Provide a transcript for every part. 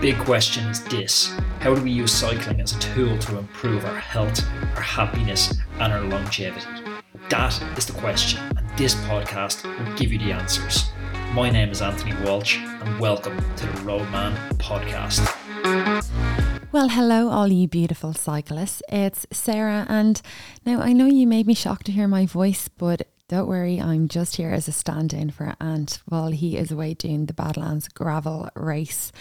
big question is this how do we use cycling as a tool to improve our health, our happiness, and our longevity? That is the question, and this podcast will give you the answers. My name is Anthony Walsh, and welcome to the Roadman Podcast. Well, hello, all you beautiful cyclists. It's Sarah, and now I know you made me shocked to hear my voice, but don't worry, I'm just here as a stand in for Ant while he is away doing the Badlands gravel race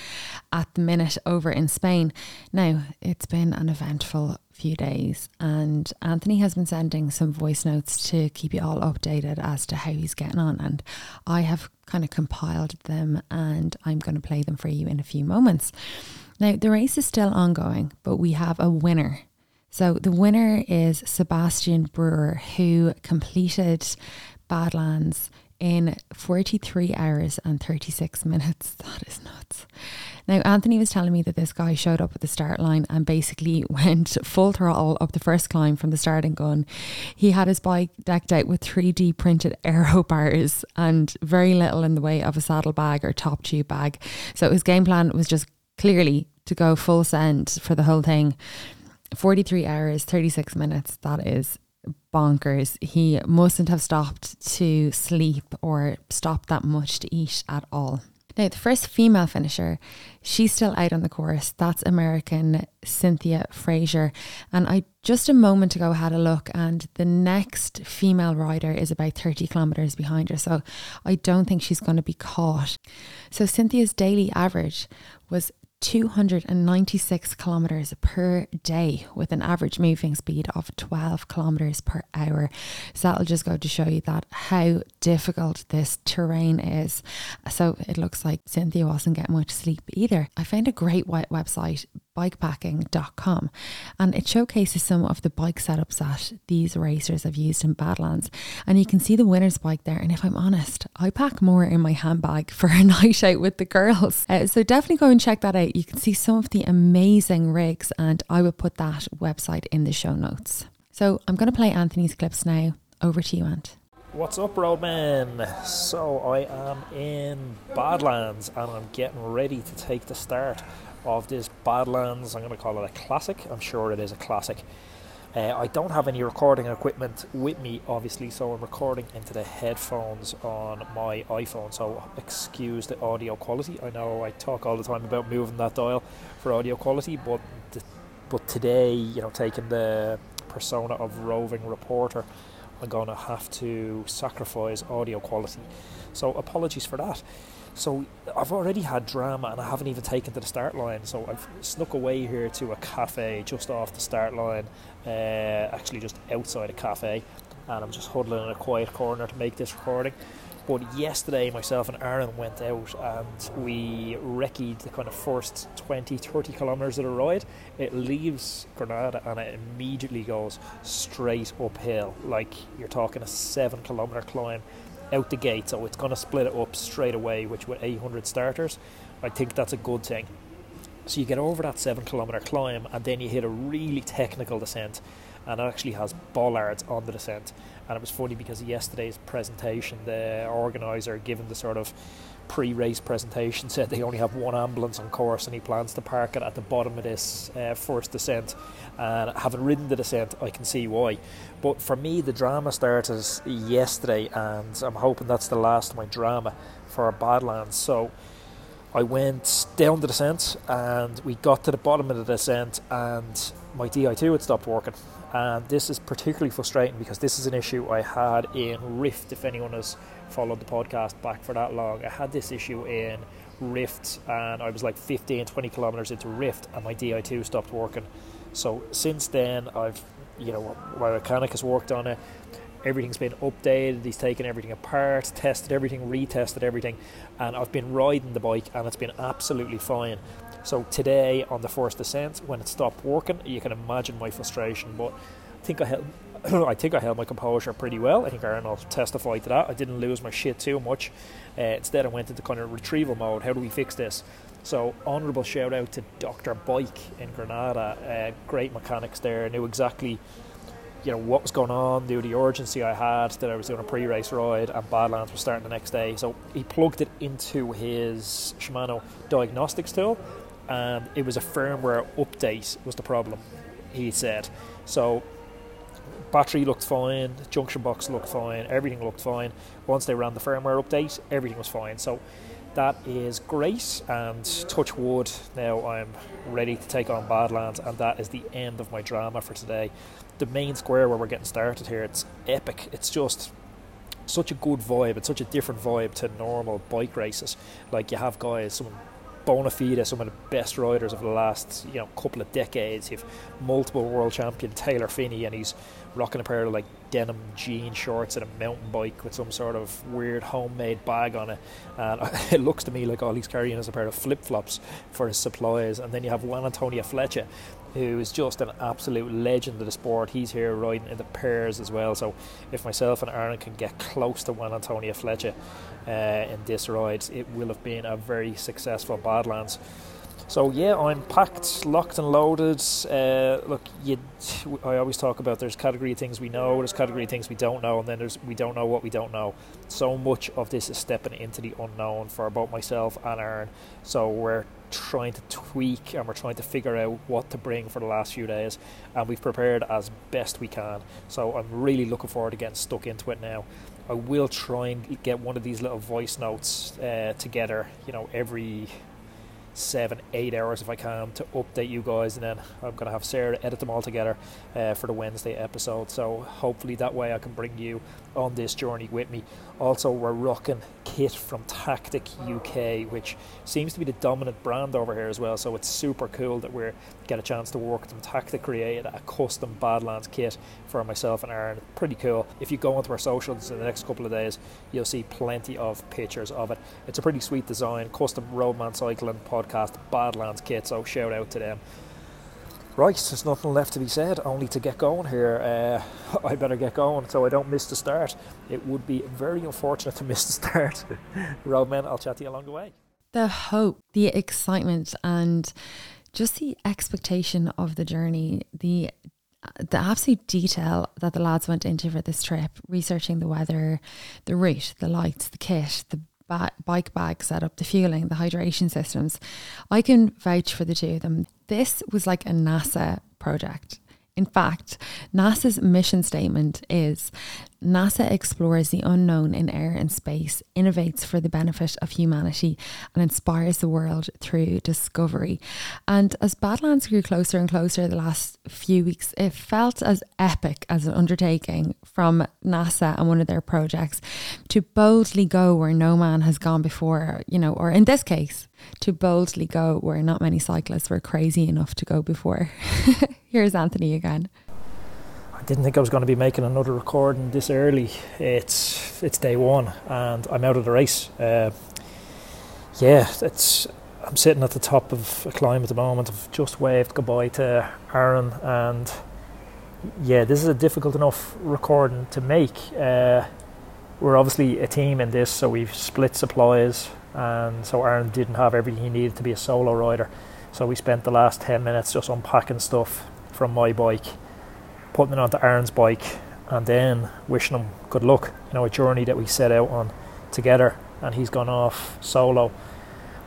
at the minute over in Spain. Now, it's been an eventful few days, and Anthony has been sending some voice notes to keep you all updated as to how he's getting on. And I have kind of compiled them, and I'm going to play them for you in a few moments. Now, the race is still ongoing, but we have a winner so the winner is Sebastian Breuer, who completed Badlands in 43 hours and 36 minutes. That is nuts. Now, Anthony was telling me that this guy showed up at the start line and basically went full throttle up the first climb from the starting gun. He had his bike decked out with 3D printed aero bars and very little in the way of a saddle bag or top tube bag. So his game plan was just clearly to go full send for the whole thing. 43 hours, 36 minutes. That is bonkers. He mustn't have stopped to sleep or stopped that much to eat at all. Now, the first female finisher, she's still out on the course. That's American Cynthia Frazier. And I just a moment ago had a look, and the next female rider is about 30 kilometres behind her. So I don't think she's going to be caught. So Cynthia's daily average was 296 kilometers per day with an average moving speed of 12 kilometers per hour. So that'll just go to show you that how difficult this terrain is. So it looks like Cynthia wasn't getting much sleep either. I found a great white website, bikepacking.com, and it showcases some of the bike setups that these racers have used in Badlands. And you can see the winner's bike there. And if I'm honest, I pack more in my handbag for a night out with the girls. Uh, so definitely go and check that out. You can see some of the amazing rigs, and I will put that website in the show notes. So I'm going to play Anthony's clips now. Over to you, Ant. What's up, roadman? So I am in Badlands and I'm getting ready to take the start of this Badlands. I'm going to call it a classic. I'm sure it is a classic. Uh, I don't have any recording equipment with me, obviously, so I'm recording into the headphones on my iPhone. So excuse the audio quality. I know I talk all the time about moving that dial for audio quality, but the, but today, you know, taking the persona of roving reporter, I'm going to have to sacrifice audio quality. So apologies for that. So I've already had drama and I haven't even taken to the start line. So I've snuck away here to a cafe just off the start line, uh, actually just outside a cafe, and I'm just huddling in a quiet corner to make this recording. But yesterday, myself and Aaron went out and we recceed the kind of first 20 30 kilometres of the ride. It leaves Granada and it immediately goes straight uphill. Like you're talking a seven kilometre climb out the gate, so it's going to split it up straight away, which with 800 starters, I think that's a good thing. So you get over that seven kilometer climb, and then you hit a really technical descent, and it actually has bollards on the descent. And it was funny because yesterday's presentation, the organizer, given the sort of pre-race presentation said they only have one ambulance on course and he plans to park it at the bottom of this uh, first descent. And having ridden the descent I can see why. But for me the drama started yesterday and I'm hoping that's the last of my drama for Badlands. So I went down the descent and we got to the bottom of the descent and my Di2 had stopped working and this is particularly frustrating because this is an issue I had in Rift if anyone has followed the podcast back for that long. I had this issue in Rift, and I was like 15, 20 kilometers into Rift, and my Di2 stopped working. So since then, I've, you know, my mechanic has worked on it. Everything's been updated. He's taken everything apart, tested everything, retested everything, and I've been riding the bike, and it's been absolutely fine. So today on the first descent, when it stopped working, you can imagine my frustration. But I think I held I think I held my composure pretty well. I think Aaron will testify to that. I didn't lose my shit too much. Uh, instead, I went into kind of retrieval mode. How do we fix this? So, honourable shout out to Dr. Bike in Granada. Uh, great mechanics there. Knew exactly, you know, what was going on. Knew the urgency I had that I was doing a pre-race ride, and Badlands was starting the next day. So he plugged it into his Shimano diagnostics tool, and it was a firmware update was the problem. He said so. Battery looked fine, junction box looked fine, everything looked fine. Once they ran the firmware update, everything was fine. So that is great and touch wood now i'm ready to take on badlands and that is the end of my drama for today the main square where we're getting started here it's epic it's just such a good vibe it's such a different vibe to normal bike races like you have guys some bona fide some of the best riders of the last you know couple of decades you've multiple world champion taylor phinney and he's rocking a pair of like denim jean shorts and a mountain bike with some sort of weird homemade bag on it. And it looks to me like all he's carrying is a pair of flip flops for his supplies. And then you have Juan Antonio Flecha, who is just an absolute legend of the sport. He's here riding in the pairs as well. So if myself and Aaron can get close to Juan Antonio Flecha uh, in this ride, it will have been a very successful Badlands. So yeah, I'm packed, locked and loaded. Uh, look, you, I always talk about there's category things we know, there's category things we don't know, and then there's we don't know what we don't know. So much of this is stepping into the unknown for both myself and Aaron. So we're trying to tweak and we're trying to figure out what to bring for the last few days, and we've prepared as best we can. So I'm really looking forward to getting stuck into it now. I will try and get one of these little voice notes uh, together, you know, every seven, eight hours if I can to update you guys, and then I'm going to have Sarah edit them all together uh, for the Wednesday episode. So hopefully that way I can bring you on this journey with me. Also, we're rocking kit from Tactic UK, which seems to be the dominant brand over here as well. So it's super cool that we get a chance to work with them. Tactic created a custom Badlands kit for myself and Aaron. Pretty cool. If you go onto our socials in the next couple of days, you'll see plenty of pictures of it. It's a pretty sweet design, custom Roadman Cycling podcast Badlands kit. So shout out to them. Right, there's nothing left to be said, only to get going here. Uh, I better get going so I don't miss the start. It would be very unfortunate to miss the start. Roadmen, I'll chat to you along the way. The hope, the excitement, and just the expectation of the journey, the the absolute detail that the lads went into for this trip, researching the weather, the route, the lights, the kit, the ba- bike bag setup, the fueling, the hydration systems. I can vouch for the two of them. This was like a NASA project. In fact, NASA's mission statement is NASA explores the unknown in air and space, innovates for the benefit of humanity, and inspires the world through discovery. And as Badlands grew closer and closer the last few weeks, it felt as epic as an undertaking from NASA and one of their projects to boldly go where no man has gone before, you know, or in this case, to boldly go where not many cyclists were crazy enough to go before. Here's Anthony again didn't think I was going to be making another recording this early. It's it's day one, and I'm out of the race. Uh, yeah, it's I'm sitting at the top of a climb at the moment. I've just waved goodbye to Aaron, and yeah, this is a difficult enough recording to make. Uh, we're obviously a team in this, so we've split supplies, and so Aaron didn't have everything he needed to be a solo rider. So we spent the last ten minutes just unpacking stuff from my bike putting it onto Aaron's bike, and then wishing him good luck. You know, a journey that we set out on together, and he's gone off solo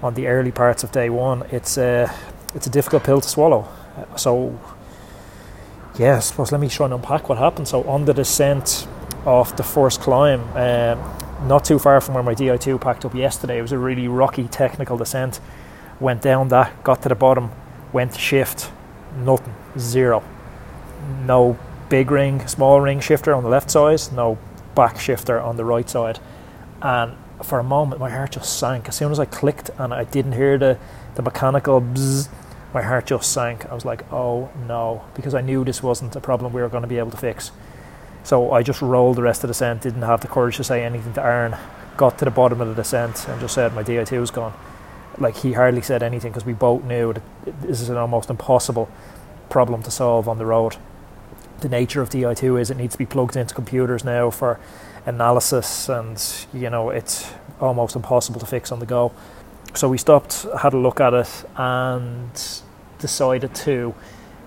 on the early parts of day one. It's a it's a difficult pill to swallow. So, yeah, I suppose let me try and unpack what happened. So, on the descent of the first climb, um, not too far from where my Di2 packed up yesterday, it was a really rocky technical descent. Went down that, got to the bottom, went to shift, nothing, zero no big ring, small ring shifter on the left side, no back shifter on the right side. And for a moment, my heart just sank. As soon as I clicked and I didn't hear the, the mechanical bzz, my heart just sank. I was like, oh no, because I knew this wasn't a problem we were going to be able to fix. So I just rolled the rest of the descent, didn't have the courage to say anything to Aaron, got to the bottom of the descent and just said my Di2 was gone. Like he hardly said anything because we both knew that this is an almost impossible problem to solve on the road the nature of Di2 is it needs to be plugged into computers now for analysis, and you know it's almost impossible to fix on the go. So we stopped, had a look at it, and decided to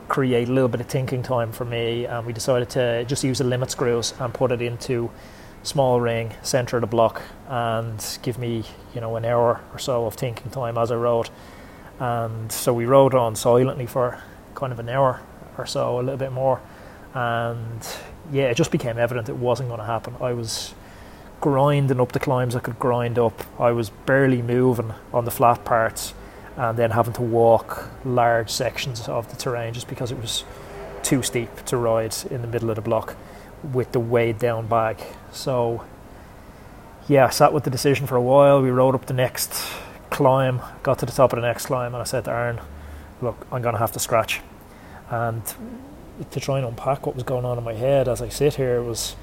create a little bit of thinking time for me. And we decided to just use the limit screws and put it into small ring, center of the block, and give me you know an hour or so of thinking time as I rode. And so we rode on silently for kind of an hour or so, a little bit more. And yeah, it just became evident it wasn't going to happen. I was grinding up the climbs I could grind up. I was barely moving on the flat parts and then having to walk large sections of the terrain just because it was too steep to ride in the middle of the block with the weighed down bag. So yeah, I sat with the decision for a while. We rode up the next climb, got to the top of the next climb, and I said to Aaron, Look, I'm going to have to scratch. And to try and unpack what was going on in my head as I sit here was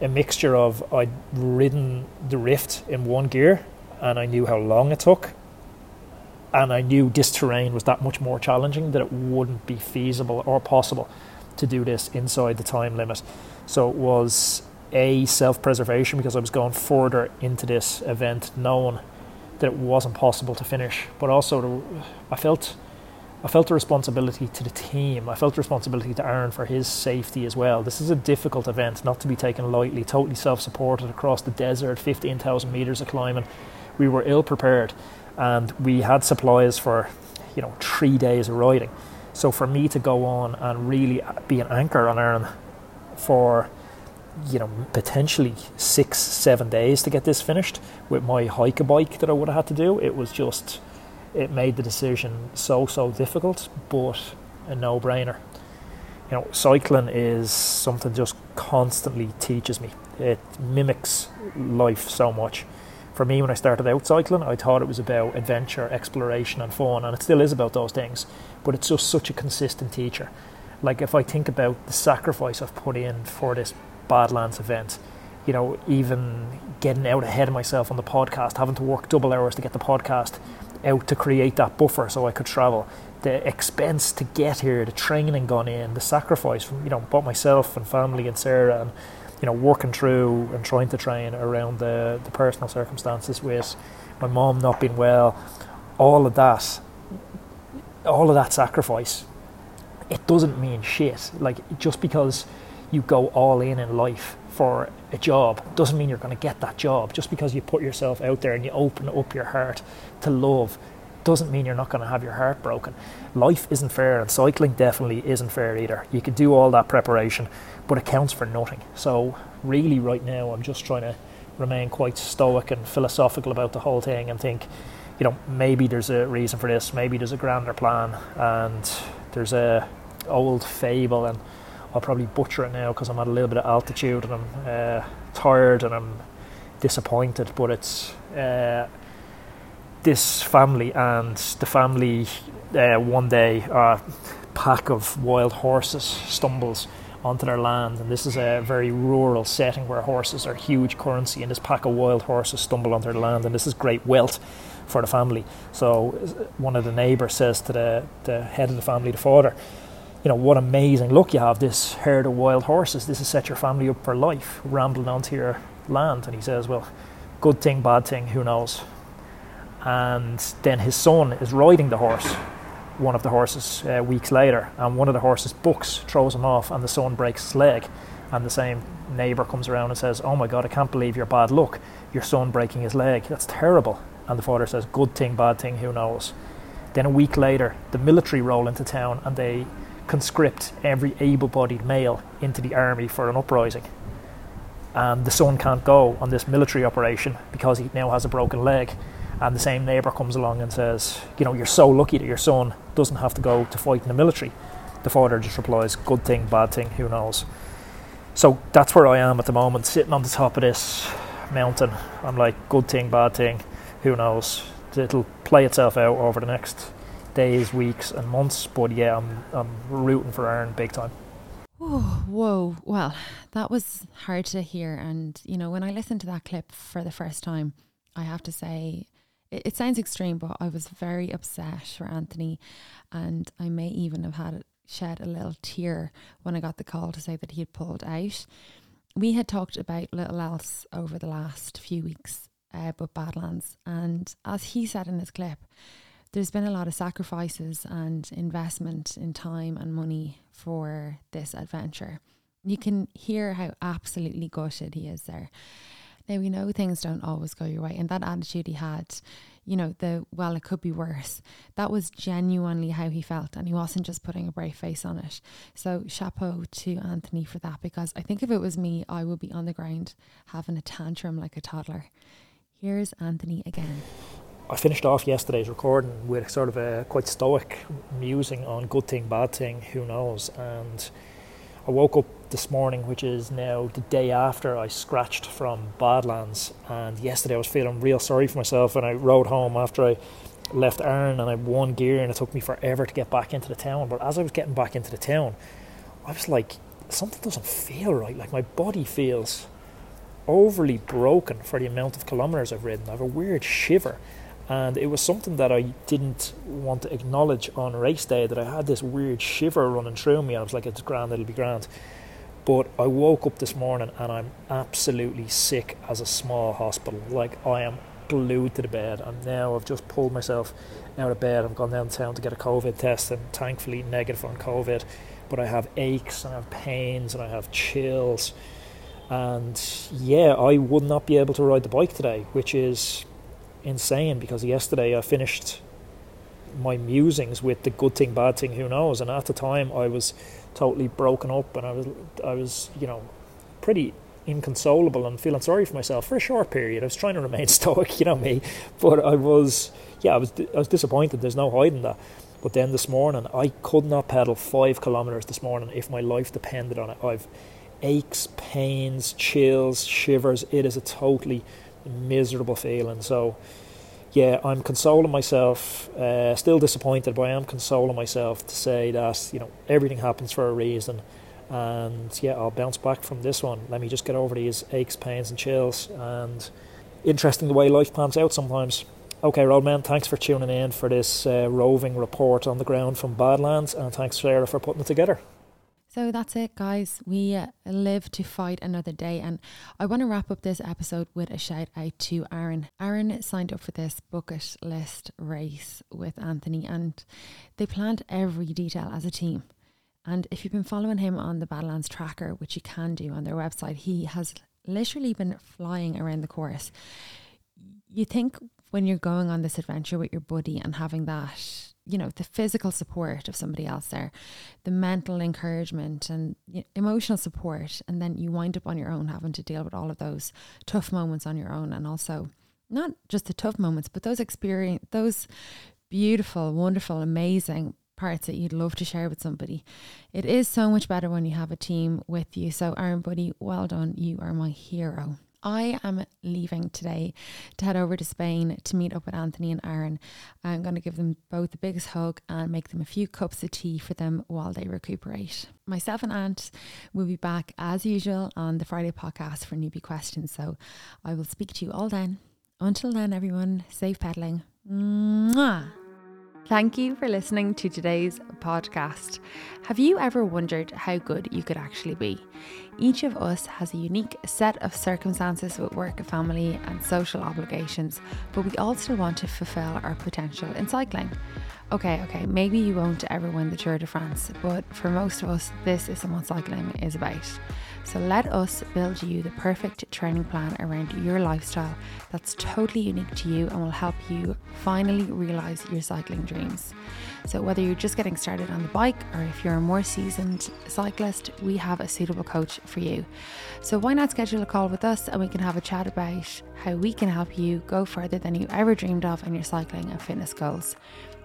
a mixture of I'd ridden the rift in one gear and I knew how long it took. And I knew this terrain was that much more challenging that it wouldn't be feasible or possible to do this inside the time limit. So it was a self preservation because I was going further into this event knowing that it wasn't possible to finish, but also I felt I felt a responsibility to the team. I felt a responsibility to Aaron for his safety as well. This is a difficult event, not to be taken lightly. Totally self-supported across the desert, fifteen thousand meters of climbing. We were ill prepared, and we had supplies for, you know, three days of riding. So for me to go on and really be an anchor on Aaron for you know, potentially six, seven days to get this finished with my hike a bike that I would have had to do. It was just, it made the decision so, so difficult, but a no brainer. You know, cycling is something just constantly teaches me. It mimics life so much. For me, when I started out cycling, I thought it was about adventure, exploration, and fun, and it still is about those things, but it's just such a consistent teacher. Like, if I think about the sacrifice I've put in for this Badlands event. You know, even getting out ahead of myself on the podcast, having to work double hours to get the podcast out to create that buffer so I could travel. The expense to get here, the training gone in, the sacrifice from you know both myself and family and Sarah, and you know working through and trying to train around the the personal circumstances with my mom not being well, all of that, all of that sacrifice. It doesn't mean shit. Like just because you go all in in life for a job doesn't mean you're going to get that job. Just because you put yourself out there and you open up your heart to love doesn't mean you're not going to have your heart broken. Life isn't fair, and cycling definitely isn't fair either. You can do all that preparation, but it counts for nothing. So, really, right now, I'm just trying to remain quite stoic and philosophical about the whole thing and think, you know, maybe there's a reason for this, maybe there's a grander plan, and there's a old fable and I'll probably butcher it now because I'm at a little bit of altitude and I'm uh, tired and I'm disappointed. But it's uh, this family and the family uh, one day a pack of wild horses stumbles onto their land and this is a very rural setting where horses are huge currency and this pack of wild horses stumble onto their land and this is great wealth for the family so one of the neighbours says to the, the head of the family the father you know, what amazing luck you have this herd of wild horses. This has set your family up for life, rambling onto your land. And he says, well, good thing, bad thing, who knows? And then his son is riding the horse, one of the horses, uh, weeks later, and one of the horses bucks, throws him off, and the son breaks his leg. And the same neighbour comes around and says, Oh my God, I can't believe your bad luck, your son breaking his leg. That's terrible. And the father says, Good thing, bad thing, who knows? Then a week later, the military roll into town and they conscript every able bodied male into the army for an uprising. And the son can't go on this military operation because he now has a broken leg. And the same neighbour comes along and says, You know, you're so lucky that your son doesn't have to go to fight in the military. The father just replies, Good thing, bad thing, who knows. So that's where I am at the moment, sitting on the top of this mountain. I'm like, Good thing, bad thing, who knows. It'll play itself out over the next days, weeks, and months. But yeah, I'm I'm rooting for Aaron big time. Oh, whoa. Well, that was hard to hear. And, you know, when I listened to that clip for the first time, I have to say, it, it sounds extreme, but I was very upset for Anthony. And I may even have had shed a little tear when I got the call to say that he had pulled out. We had talked about little else over the last few weeks, uh, but Badlands. And as he said in his clip, there's been a lot of sacrifices and investment in time and money for this adventure. You can hear how absolutely gutted he is there. Now we know things don't always go your way, and that attitude he had, you know, the, well, it could be worse. That was genuinely how he felt. And he wasn't just putting a brave face on it. So, chapeau to Anthony for that, because I think if it was me, I would be on the ground having a tantrum like a toddler. Here's Anthony again. I finished off yesterday's recording with sort of a quite stoic musing on good thing, bad thing, who knows. And I woke up this morning, which is now the day after I scratched from Badlands. And yesterday I was feeling real sorry for myself, and I rode home after I left Aaron and I won gear, and it took me forever to get back into the town. But as I was getting back into the town, I was like, something doesn't feel right. Like my body feels overly broken for the amount of kilometers I've ridden. I have a weird shiver. And it was something that I didn't want to acknowledge on race day that I had this weird shiver running through me. I was like, it's grand, it'll be grand. But I woke up this morning and I'm absolutely sick as a small hospital. Like I am glued to the bed. And now I've just pulled myself out of bed. I've gone downtown to get a COVID test and thankfully negative on COVID. But I have aches and I have pains and I have chills. And yeah, I would not be able to ride the bike today, which is insane because yesterday I finished my musings with the good thing, bad thing, who knows. And at the time, I was totally broken up, and I was, I was, you know, pretty inconsolable and feeling sorry for myself for a short period. I was trying to remain stoic, you know me, but I was, yeah, I was, I was disappointed. There's no hiding that. But then this morning, I could not pedal five kilometers this morning if my life depended on it. I've aches, pains, chills, shivers. It is a totally miserable feeling. So yeah, I'm consoling myself. Uh, still disappointed, but I am consoling myself to say that you know everything happens for a reason. And yeah, I'll bounce back from this one. Let me just get over these aches, pains, and chills. And interesting the way life pans out sometimes. Okay, Roadman, thanks for tuning in for this uh, roving report on the ground from Badlands, and thanks, Sarah, for putting it together. So that's it, guys. We live to fight another day. And I want to wrap up this episode with a shout out to Aaron. Aaron signed up for this bucket list race with Anthony, and they planned every detail as a team. And if you've been following him on the Badlands tracker, which you can do on their website, he has literally been flying around the course. You think when you're going on this adventure with your buddy and having that you know the physical support of somebody else there the mental encouragement and emotional support and then you wind up on your own having to deal with all of those tough moments on your own and also not just the tough moments but those experience those beautiful wonderful amazing parts that you'd love to share with somebody. It is so much better when you have a team with you. So aaron buddy well done. You are my hero I am leaving today to head over to Spain to meet up with Anthony and Aaron. I'm going to give them both the biggest hug and make them a few cups of tea for them while they recuperate. Myself and Ant will be back as usual on the Friday podcast for newbie questions. So I will speak to you all then. Until then, everyone, safe pedaling. Mwah! Thank you for listening to today's podcast. Have you ever wondered how good you could actually be? Each of us has a unique set of circumstances with work, family, and social obligations, but we still want to fulfill our potential in cycling. Okay, okay, maybe you won't ever win the Tour de France, but for most of us, this is what cycling is about. So let us build you the perfect training plan around your lifestyle that's totally unique to you and will help you finally realize your cycling dreams. So, whether you're just getting started on the bike or if you're a more seasoned cyclist, we have a suitable coach for you. So, why not schedule a call with us and we can have a chat about how we can help you go further than you ever dreamed of in your cycling and fitness goals?